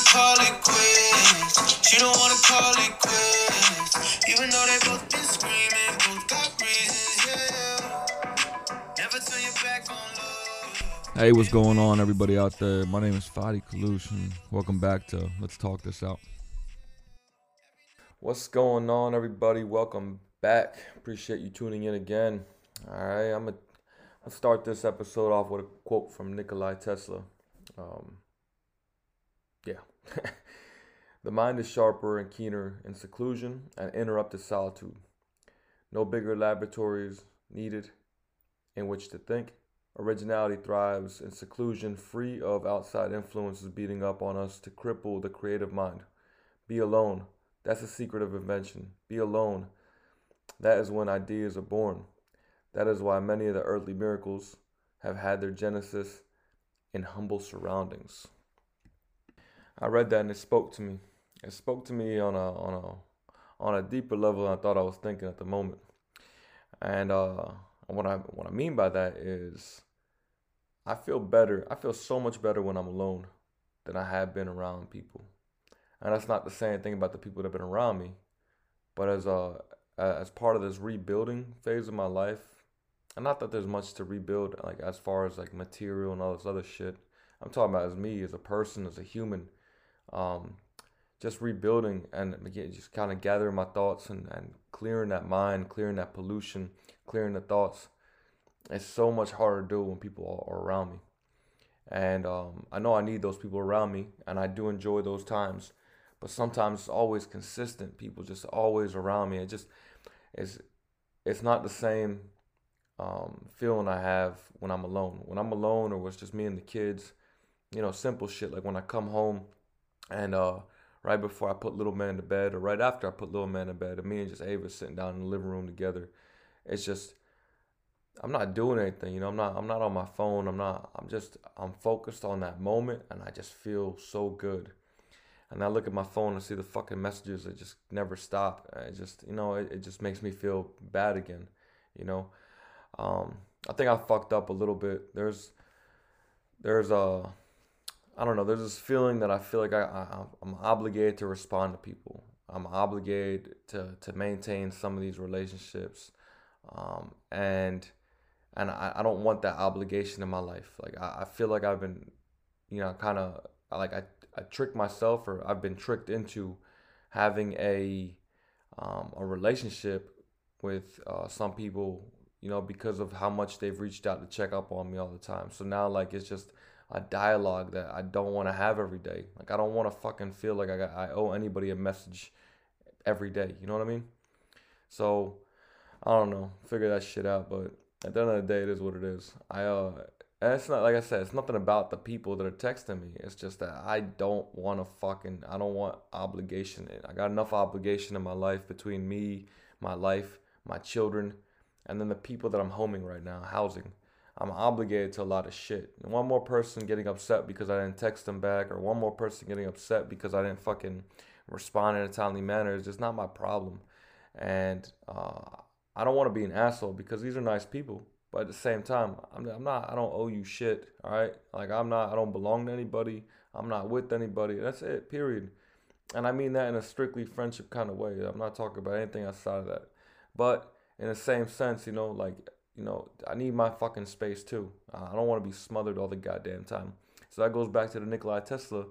wanna call it quits. She don't wanna call it quits. Even though they both been screaming, both got reasons, yeah. Never turn your back on love. Hey, what's going on, everybody out there? My name is Fadi Kalush, and welcome back to Let's Talk This Out. What's going on, everybody? Welcome back. Appreciate you tuning in again. All right, I'm gonna start this episode off with a quote from Nikolai Tesla. Um, yeah. the mind is sharper and keener in seclusion and interrupted solitude. No bigger laboratories needed in which to think. Originality thrives in seclusion, free of outside influences beating up on us to cripple the creative mind. Be alone. That's the secret of invention. Be alone. That is when ideas are born. That is why many of the earthly miracles have had their genesis in humble surroundings. I read that and it spoke to me. It spoke to me on a on a on a deeper level than I thought I was thinking at the moment. And uh, what I what I mean by that is, I feel better. I feel so much better when I'm alone than I have been around people. And that's not the same thing about the people that have been around me, but as a as part of this rebuilding phase of my life, and not that there's much to rebuild, like as far as like material and all this other shit. I'm talking about as me, as a person, as a human. Um, just rebuilding and just kind of gathering my thoughts and, and clearing that mind, clearing that pollution, clearing the thoughts. It's so much harder to do when people are around me. And um, I know I need those people around me, and I do enjoy those times. But sometimes it's always consistent. People just always around me. It just it's it's not the same um, feeling I have when I'm alone. When I'm alone or it's just me and the kids, you know, simple shit like when I come home and uh, right before I put little man to bed or right after I put little man to bed, and me and just Ava sitting down in the living room together. It's just I'm not doing anything, you know. I'm not I'm not on my phone. I'm not. I'm just I'm focused on that moment, and I just feel so good. And I look at my phone and see the fucking messages that just never stop. It just you know it, it just makes me feel bad again, you know. Um, I think I fucked up a little bit. There's, there's a, I don't know. There's this feeling that I feel like I, I I'm obligated to respond to people. I'm obligated to to maintain some of these relationships, um, and and I, I don't want that obligation in my life. Like I, I feel like I've been, you know, kind of like I I tricked myself or I've been tricked into having a um, a relationship with uh, some people you know, because of how much they've reached out to check up on me all the time. So now, like, it's just a dialogue that I don't want to have every day. Like, I don't want to fucking feel like I got, I owe anybody a message every day. You know what I mean? So, I don't know. Figure that shit out. But at the end of the day, it is what it is. I, uh, and it's not, like I said, it's nothing about the people that are texting me. It's just that I don't want to fucking, I don't want obligation. I got enough obligation in my life between me, my life, my children, and then the people that I'm homing right now, housing. I'm obligated to a lot of shit. And one more person getting upset because I didn't text them back, or one more person getting upset because I didn't fucking respond in a timely manner is just not my problem. And uh, I don't want to be an asshole because these are nice people. But at the same time, I'm, I'm not. I don't owe you shit. All right. Like I'm not. I don't belong to anybody. I'm not with anybody. That's it. Period. And I mean that in a strictly friendship kind of way. I'm not talking about anything outside of that. But in the same sense, you know, like, you know, I need my fucking space too. Uh, I don't want to be smothered all the goddamn time. So that goes back to the Nikolai Tesla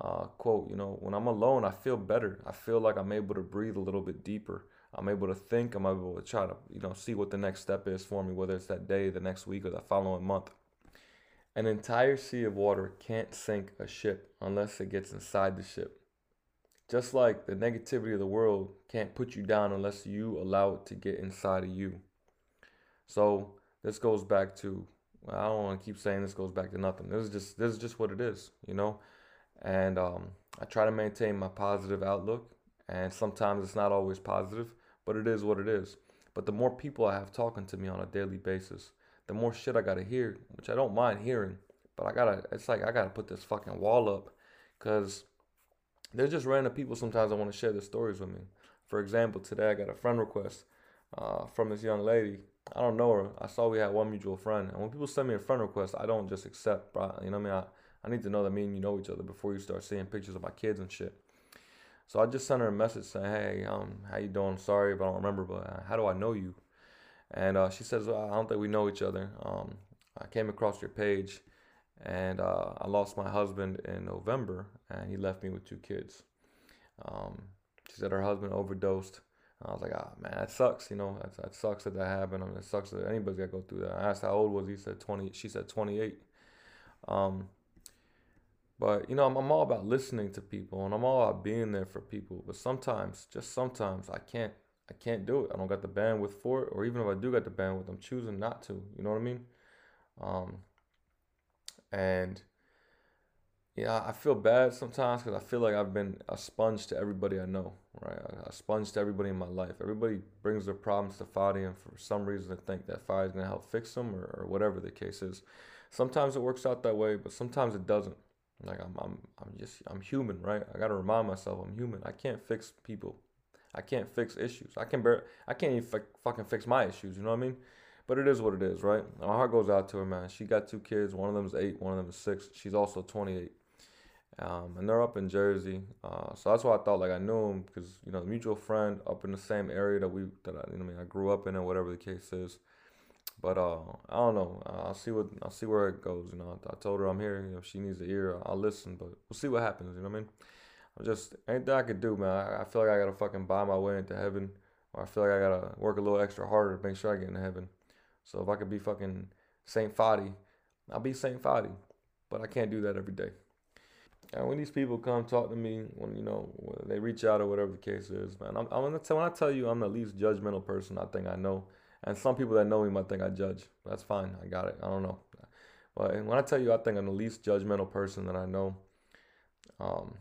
uh, quote. You know, when I'm alone, I feel better. I feel like I'm able to breathe a little bit deeper. I'm able to think. I'm able to try to, you know, see what the next step is for me, whether it's that day, the next week, or the following month. An entire sea of water can't sink a ship unless it gets inside the ship. Just like the negativity of the world can't put you down unless you allow it to get inside of you. So this goes back to I don't want to keep saying this goes back to nothing. This is just this is just what it is, you know. And um, I try to maintain my positive outlook, and sometimes it's not always positive, but it is what it is. But the more people I have talking to me on a daily basis, the more shit I gotta hear, which I don't mind hearing, but I gotta. It's like I gotta put this fucking wall up, cause they're just random people sometimes I want to share their stories with me. For example, today I got a friend request uh, from this young lady. I don't know her. I saw we had one mutual friend. And when people send me a friend request, I don't just accept, bro. You know what I mean? I need to know that me and you know each other before you start seeing pictures of my kids and shit. So I just sent her a message saying, "Hey, um, how you doing? Sorry if I don't remember, but uh, how do I know you?" And uh, she says, well, "I don't think we know each other. Um, I came across your page, and uh, I lost my husband in November, and he left me with two kids." Um, she said her husband overdosed. I was like, ah, man, that sucks. You know, that, that sucks that that happened. I mean, it sucks that anybody's got to go through that. I asked how old was he. said 20. She said 28. Um, but, you know, I'm, I'm all about listening to people and I'm all about being there for people. But sometimes, just sometimes, I can't, I can't do it. I don't got the bandwidth for it. Or even if I do got the bandwidth, I'm choosing not to. You know what I mean? Um, and yeah, I feel bad sometimes because I feel like I've been a sponge to everybody I know, right? A sponge to everybody in my life. Everybody brings their problems to Fadi, and for some reason, they think that Fadi's gonna help fix them, or, or whatever the case is. Sometimes it works out that way, but sometimes it doesn't. Like I'm, I'm, I'm just, I'm human, right? I gotta remind myself I'm human. I can't fix people. I can't fix issues. I can bear. I can't even f- fucking fix my issues. You know what I mean? But it is what it is, right? My heart goes out to her, man. She got two kids. One of them is eight. One of them is six. She's also 28 um, and they're up in Jersey. Uh, so that's why I thought like I knew him because you know mutual friend up in the same area that we that I, you know, I mean I grew up in or whatever the case is. But uh, I don't know. I'll see what I'll see where it goes. You know, I, I told her I'm here. You know, if she needs an ear, I'll listen. But we'll see what happens. You know what I mean? I'm just anything I could do, man. I, I feel like I gotta fucking buy my way into heaven, or I feel like I gotta work a little extra harder to make sure I get into heaven. So if I could be fucking Saint Fadi, I'll be Saint Fadi. But I can't do that every day. And when these people come talk to me, when you know when they reach out or whatever the case is, man, I'm, I'm gonna tell when I tell you I'm the least judgmental person I think I know, and some people that know me might think I judge. That's fine, I got it. I don't know, but when I tell you I think I'm the least judgmental person that I know, um,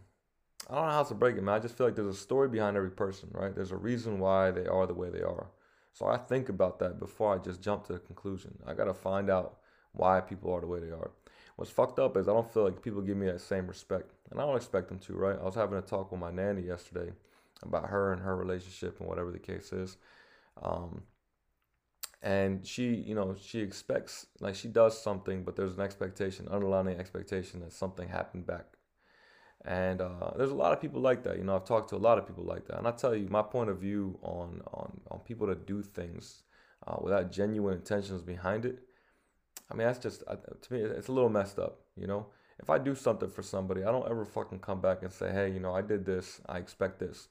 I don't know how to break it, man. I just feel like there's a story behind every person, right? There's a reason why they are the way they are. So I think about that before I just jump to the conclusion. I gotta find out why people are the way they are. What's fucked up is I don't feel like people give me that same respect, and I don't expect them to, right? I was having a talk with my nanny yesterday about her and her relationship and whatever the case is. Um, and she, you know, she expects like she does something, but there's an expectation, underlying expectation that something happened back. And uh, there's a lot of people like that. You know, I've talked to a lot of people like that, and I tell you, my point of view on on on people that do things uh, without genuine intentions behind it I mean, that's just to me, it's a little messed up. You know, if I do something for somebody, I don't ever fucking come back and say, hey, you know, I did this, I expect this.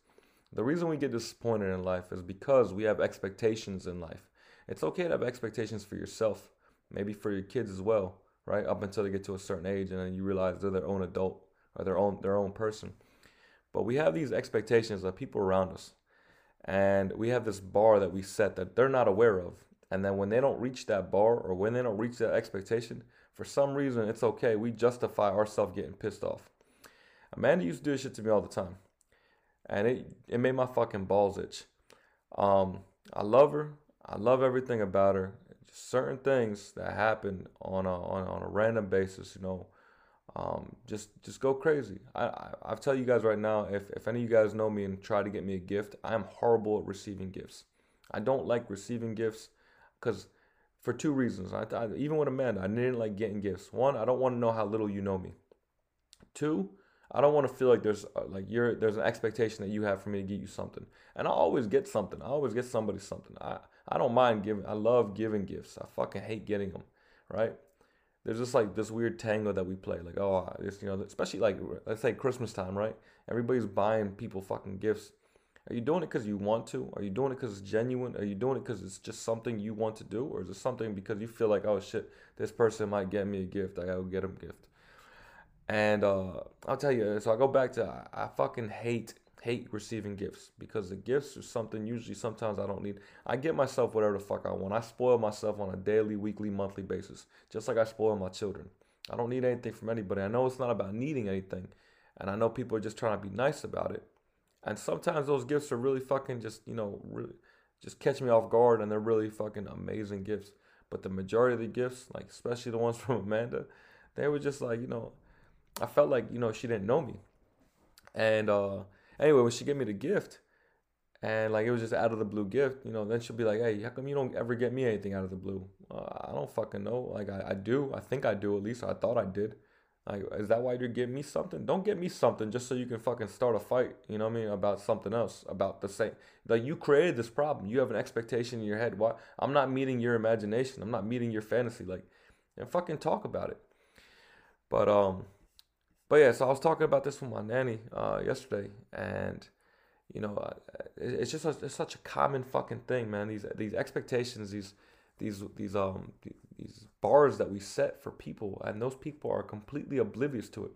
The reason we get disappointed in life is because we have expectations in life. It's okay to have expectations for yourself, maybe for your kids as well, right? Up until they get to a certain age and then you realize they're their own adult or their own their own person. But we have these expectations of people around us. And we have this bar that we set that they're not aware of. And then when they don't reach that bar or when they don't reach that expectation, for some reason it's okay. We justify ourselves getting pissed off. Amanda used to do this shit to me all the time. And it it made my fucking balls itch. Um, I love her. I love everything about her. Just certain things that happen on a on, on a random basis, you know, um, just just go crazy. I, I I tell you guys right now, if if any of you guys know me and try to get me a gift, I am horrible at receiving gifts. I don't like receiving gifts because for two reasons. I, I, even with Amanda, I didn't like getting gifts. One, I don't want to know how little you know me. Two, I don't want to feel like there's uh, like you're there's an expectation that you have for me to get you something. And I always get something. I always get somebody something. I I don't mind giving. I love giving gifts. I fucking hate getting them. Right? There's just like this weird tango that we play. Like oh, this you know, especially like let's say Christmas time, right? Everybody's buying people fucking gifts are you doing it because you want to? Are you doing it because it's genuine? Are you doing it because it's just something you want to do? Or is it something because you feel like, oh shit, this person might get me a gift. I gotta get him a gift. And uh, I'll tell you, so I go back to I, I fucking hate hate receiving gifts because the gifts are something usually sometimes I don't need. I get myself whatever the fuck I want. I spoil myself on a daily, weekly, monthly basis, just like I spoil my children. I don't need anything from anybody. I know it's not about needing anything, and I know people are just trying to be nice about it. And sometimes those gifts are really fucking just, you know, really just catch me off guard and they're really fucking amazing gifts. But the majority of the gifts, like especially the ones from Amanda, they were just like, you know, I felt like, you know, she didn't know me. And uh anyway, when she gave me the gift, and like it was just out of the blue gift, you know, then she'll be like, hey, how come you don't ever get me anything out of the blue? Uh, I don't fucking know. Like I, I do. I think I do at least. I thought I did. Like, is that why you're getting me something? Don't get me something just so you can fucking start a fight. You know what I mean? About something else, about the same. Like you created this problem. You have an expectation in your head. Why? I'm not meeting your imagination. I'm not meeting your fantasy. Like, and fucking talk about it. But um, but yeah. So I was talking about this with my nanny uh yesterday, and you know, uh, it's just a, it's such a common fucking thing, man. These these expectations, these these these um these bars that we set for people and those people are completely oblivious to it.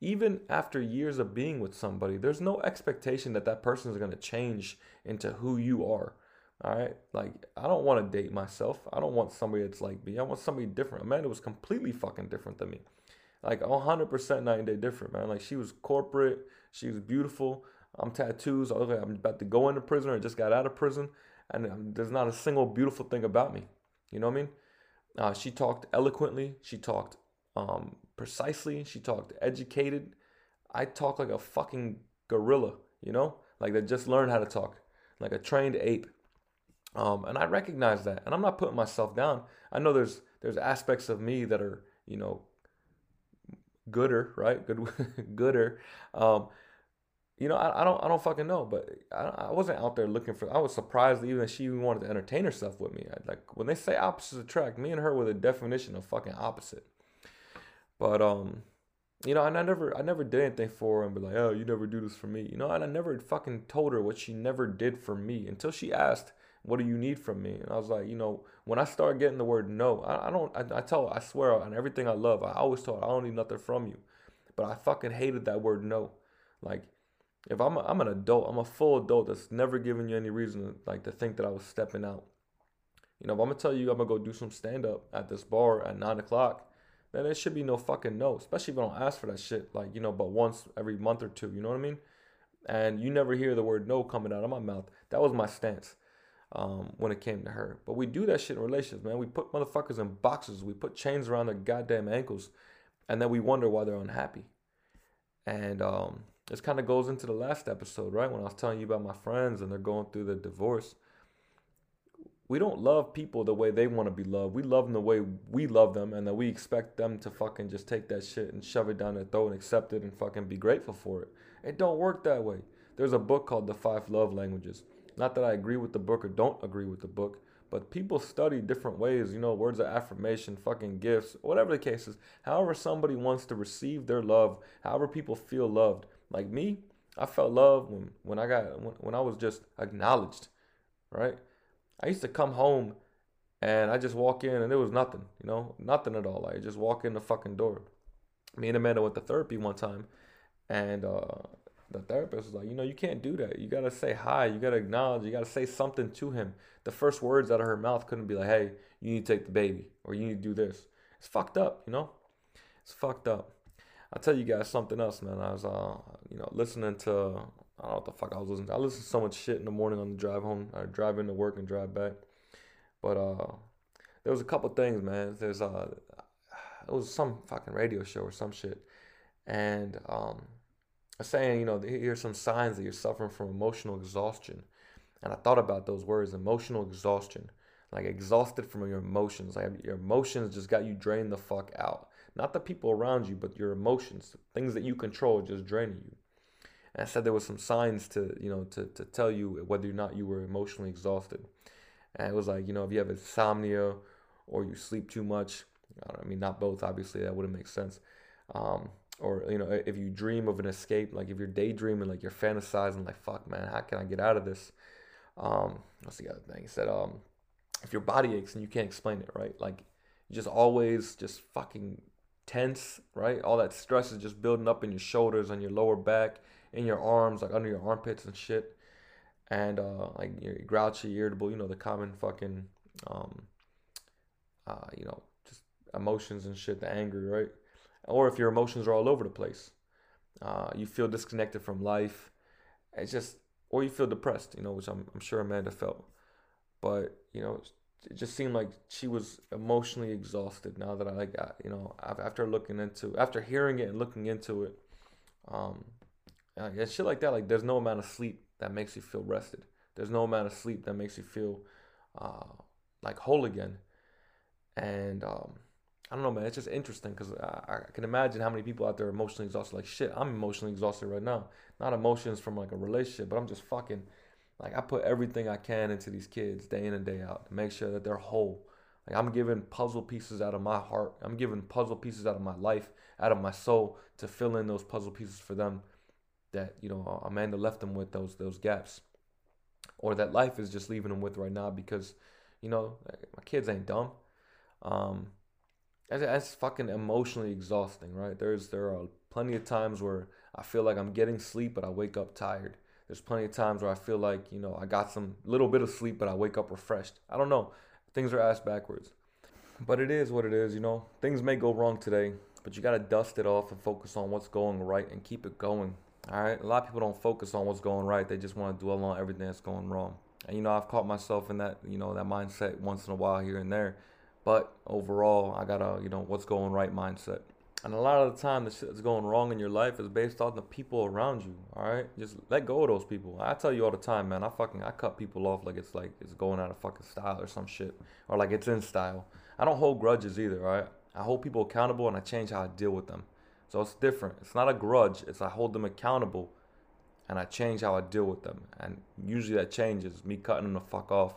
Even after years of being with somebody there's no expectation that that person is going to change into who you are all right like i don't want to date myself. I don't want somebody that's like me. I want somebody different. Amanda was completely fucking different than me. Like 100% night and day different man. Like she was corporate. She was beautiful. I'm tattoos. I'm about to go into prison or just got out of prison and um, there's not a single beautiful thing about me. You know what i mean uh, she talked eloquently. She talked um, precisely. She talked educated. I talk like a fucking gorilla, you know, like that just learned how to talk, like a trained ape. Um, and I recognize that, and I'm not putting myself down. I know there's there's aspects of me that are you know gooder, right? Good, gooder. Um, you know, I, I don't I don't fucking know, but I, I wasn't out there looking for. I was surprised even she even wanted to entertain herself with me. I, like when they say opposites attract, me and her were the definition of fucking opposite. But um, you know, and I never I never did anything for her and be like, oh, you never do this for me, you know. And I never fucking told her what she never did for me until she asked, "What do you need from me?" And I was like, you know, when I start getting the word no, I, I don't. I, I tell I swear on everything I love, I always told her, I don't need nothing from you, but I fucking hated that word no, like if I'm a, I'm an adult, I'm a full adult that's never given you any reason like to think that I was stepping out. You know, if I'm gonna tell you I'm gonna go do some stand up at this bar at nine o'clock, then there should be no fucking no, especially if I don't ask for that shit. Like you know, but once every month or two. You know what I mean? And you never hear the word no coming out of my mouth. That was my stance um, when it came to her. But we do that shit in relationships, man. We put motherfuckers in boxes. We put chains around their goddamn ankles, and then we wonder why they're unhappy. And um, this kind of goes into the last episode, right? When I was telling you about my friends and they're going through the divorce. We don't love people the way they want to be loved. We love them the way we love them, and that we expect them to fucking just take that shit and shove it down their throat and accept it and fucking be grateful for it. It don't work that way. There's a book called The Five Love Languages. Not that I agree with the book or don't agree with the book, but people study different ways, you know, words of affirmation, fucking gifts, whatever the case is. However, somebody wants to receive their love, however, people feel loved like me, I felt love when when I got when, when I was just acknowledged, right? I used to come home and I just walk in and there was nothing, you know, nothing at all. I just walk in the fucking door. Me and Amanda went to therapy one time, and uh, the therapist was like, you know, you can't do that. You gotta say hi. You gotta acknowledge. You gotta say something to him. The first words out of her mouth couldn't be like, hey, you need to take the baby or you need to do this. It's fucked up, you know. It's fucked up. I'll tell you guys something else, man. I was, uh, you know, listening to, I don't know what the fuck I was listening to. I listen to so much shit in the morning on the drive home. I drive into work and drive back. But uh, there was a couple things, man. There's, uh, it was some fucking radio show or some shit. And um, saying, you know, here's some signs that you're suffering from emotional exhaustion. And I thought about those words, emotional exhaustion. Like exhausted from your emotions. Like your emotions just got you drained the fuck out. Not the people around you, but your emotions, things that you control just draining you. And I said there was some signs to, you know, to, to tell you whether or not you were emotionally exhausted. And it was like, you know, if you have insomnia or you sleep too much, I, mean, not both, obviously, that wouldn't make sense. Um, or, you know, if you dream of an escape, like if you're daydreaming, like you're fantasizing, like, fuck, man, how can I get out of this? Um, what's the other thing? He said, um, if your body aches and you can't explain it, right? Like, just always just fucking tense, right? All that stress is just building up in your shoulders, on your lower back, in your arms, like under your armpits and shit. And uh, like you're grouchy, irritable, you know, the common fucking, um, uh, you know, just emotions and shit, the anger, right? Or if your emotions are all over the place, uh, you feel disconnected from life. It's just, or you feel depressed, you know, which I'm, I'm sure Amanda felt. But, you know, it just seemed like she was emotionally exhausted now that I got, you know, after looking into, after hearing it and looking into it, um, and shit like that. Like, there's no amount of sleep that makes you feel rested. There's no amount of sleep that makes you feel uh, like whole again. And um, I don't know, man. It's just interesting because I, I can imagine how many people out there are emotionally exhausted. Like shit, I'm emotionally exhausted right now. Not emotions from like a relationship, but I'm just fucking like I put everything I can into these kids day in and day out to make sure that they're whole. Like I'm giving puzzle pieces out of my heart. I'm giving puzzle pieces out of my life, out of my soul to fill in those puzzle pieces for them that, you know, Amanda left them with those those gaps. Or that life is just leaving them with right now because, you know, my kids ain't dumb. Um, that's fucking emotionally exhausting, right? There's there are plenty of times where I feel like I'm getting sleep, but I wake up tired. There's plenty of times where I feel like you know I got some little bit of sleep, but I wake up refreshed. I don't know. Things are ass backwards, but it is what it is. You know, things may go wrong today, but you gotta dust it off and focus on what's going right and keep it going. All right. A lot of people don't focus on what's going right. They just want to dwell on everything that's going wrong. And you know, I've caught myself in that you know that mindset once in a while here and there but overall, I got a, you know, what's going right mindset. And a lot of the time, the shit that's going wrong in your life is based on the people around you. All right, just let go of those people. I tell you all the time, man. I fucking I cut people off like it's like it's going out of fucking style or some shit, or like it's in style. I don't hold grudges either. All right, I hold people accountable and I change how I deal with them. So it's different. It's not a grudge. It's I hold them accountable, and I change how I deal with them. And usually that changes me cutting them the fuck off.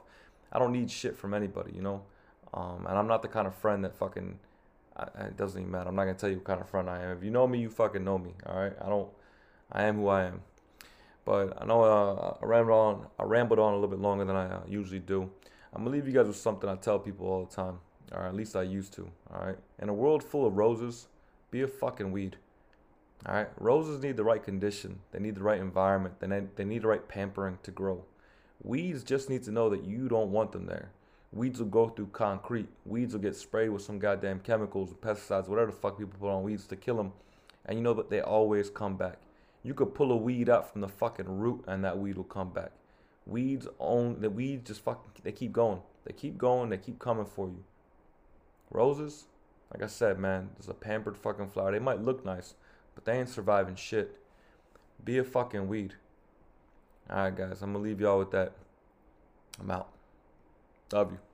I don't need shit from anybody, you know. Um, and I'm not the kind of friend that fucking. I, it doesn't even matter. I'm not gonna tell you what kind of friend I am. If you know me, you fucking know me. All right. I don't. I am who I am. But I know uh, I rambled on. I rambled on a little bit longer than I uh, usually do. I'm gonna leave you guys with something I tell people all the time, or at least I used to. All right. In a world full of roses, be a fucking weed. All right. Roses need the right condition. They need the right environment. They need, they need the right pampering to grow. Weeds just need to know that you don't want them there. Weeds will go through concrete. Weeds will get sprayed with some goddamn chemicals, pesticides, whatever the fuck people put on weeds to kill them. And you know that they always come back. You could pull a weed out from the fucking root and that weed will come back. Weeds own the weeds just fucking they keep going. They keep going, they keep coming for you. Roses, like I said, man, there's a pampered fucking flower. They might look nice, but they ain't surviving shit. Be a fucking weed. Alright guys, I'm gonna leave y'all with that. I'm out. You.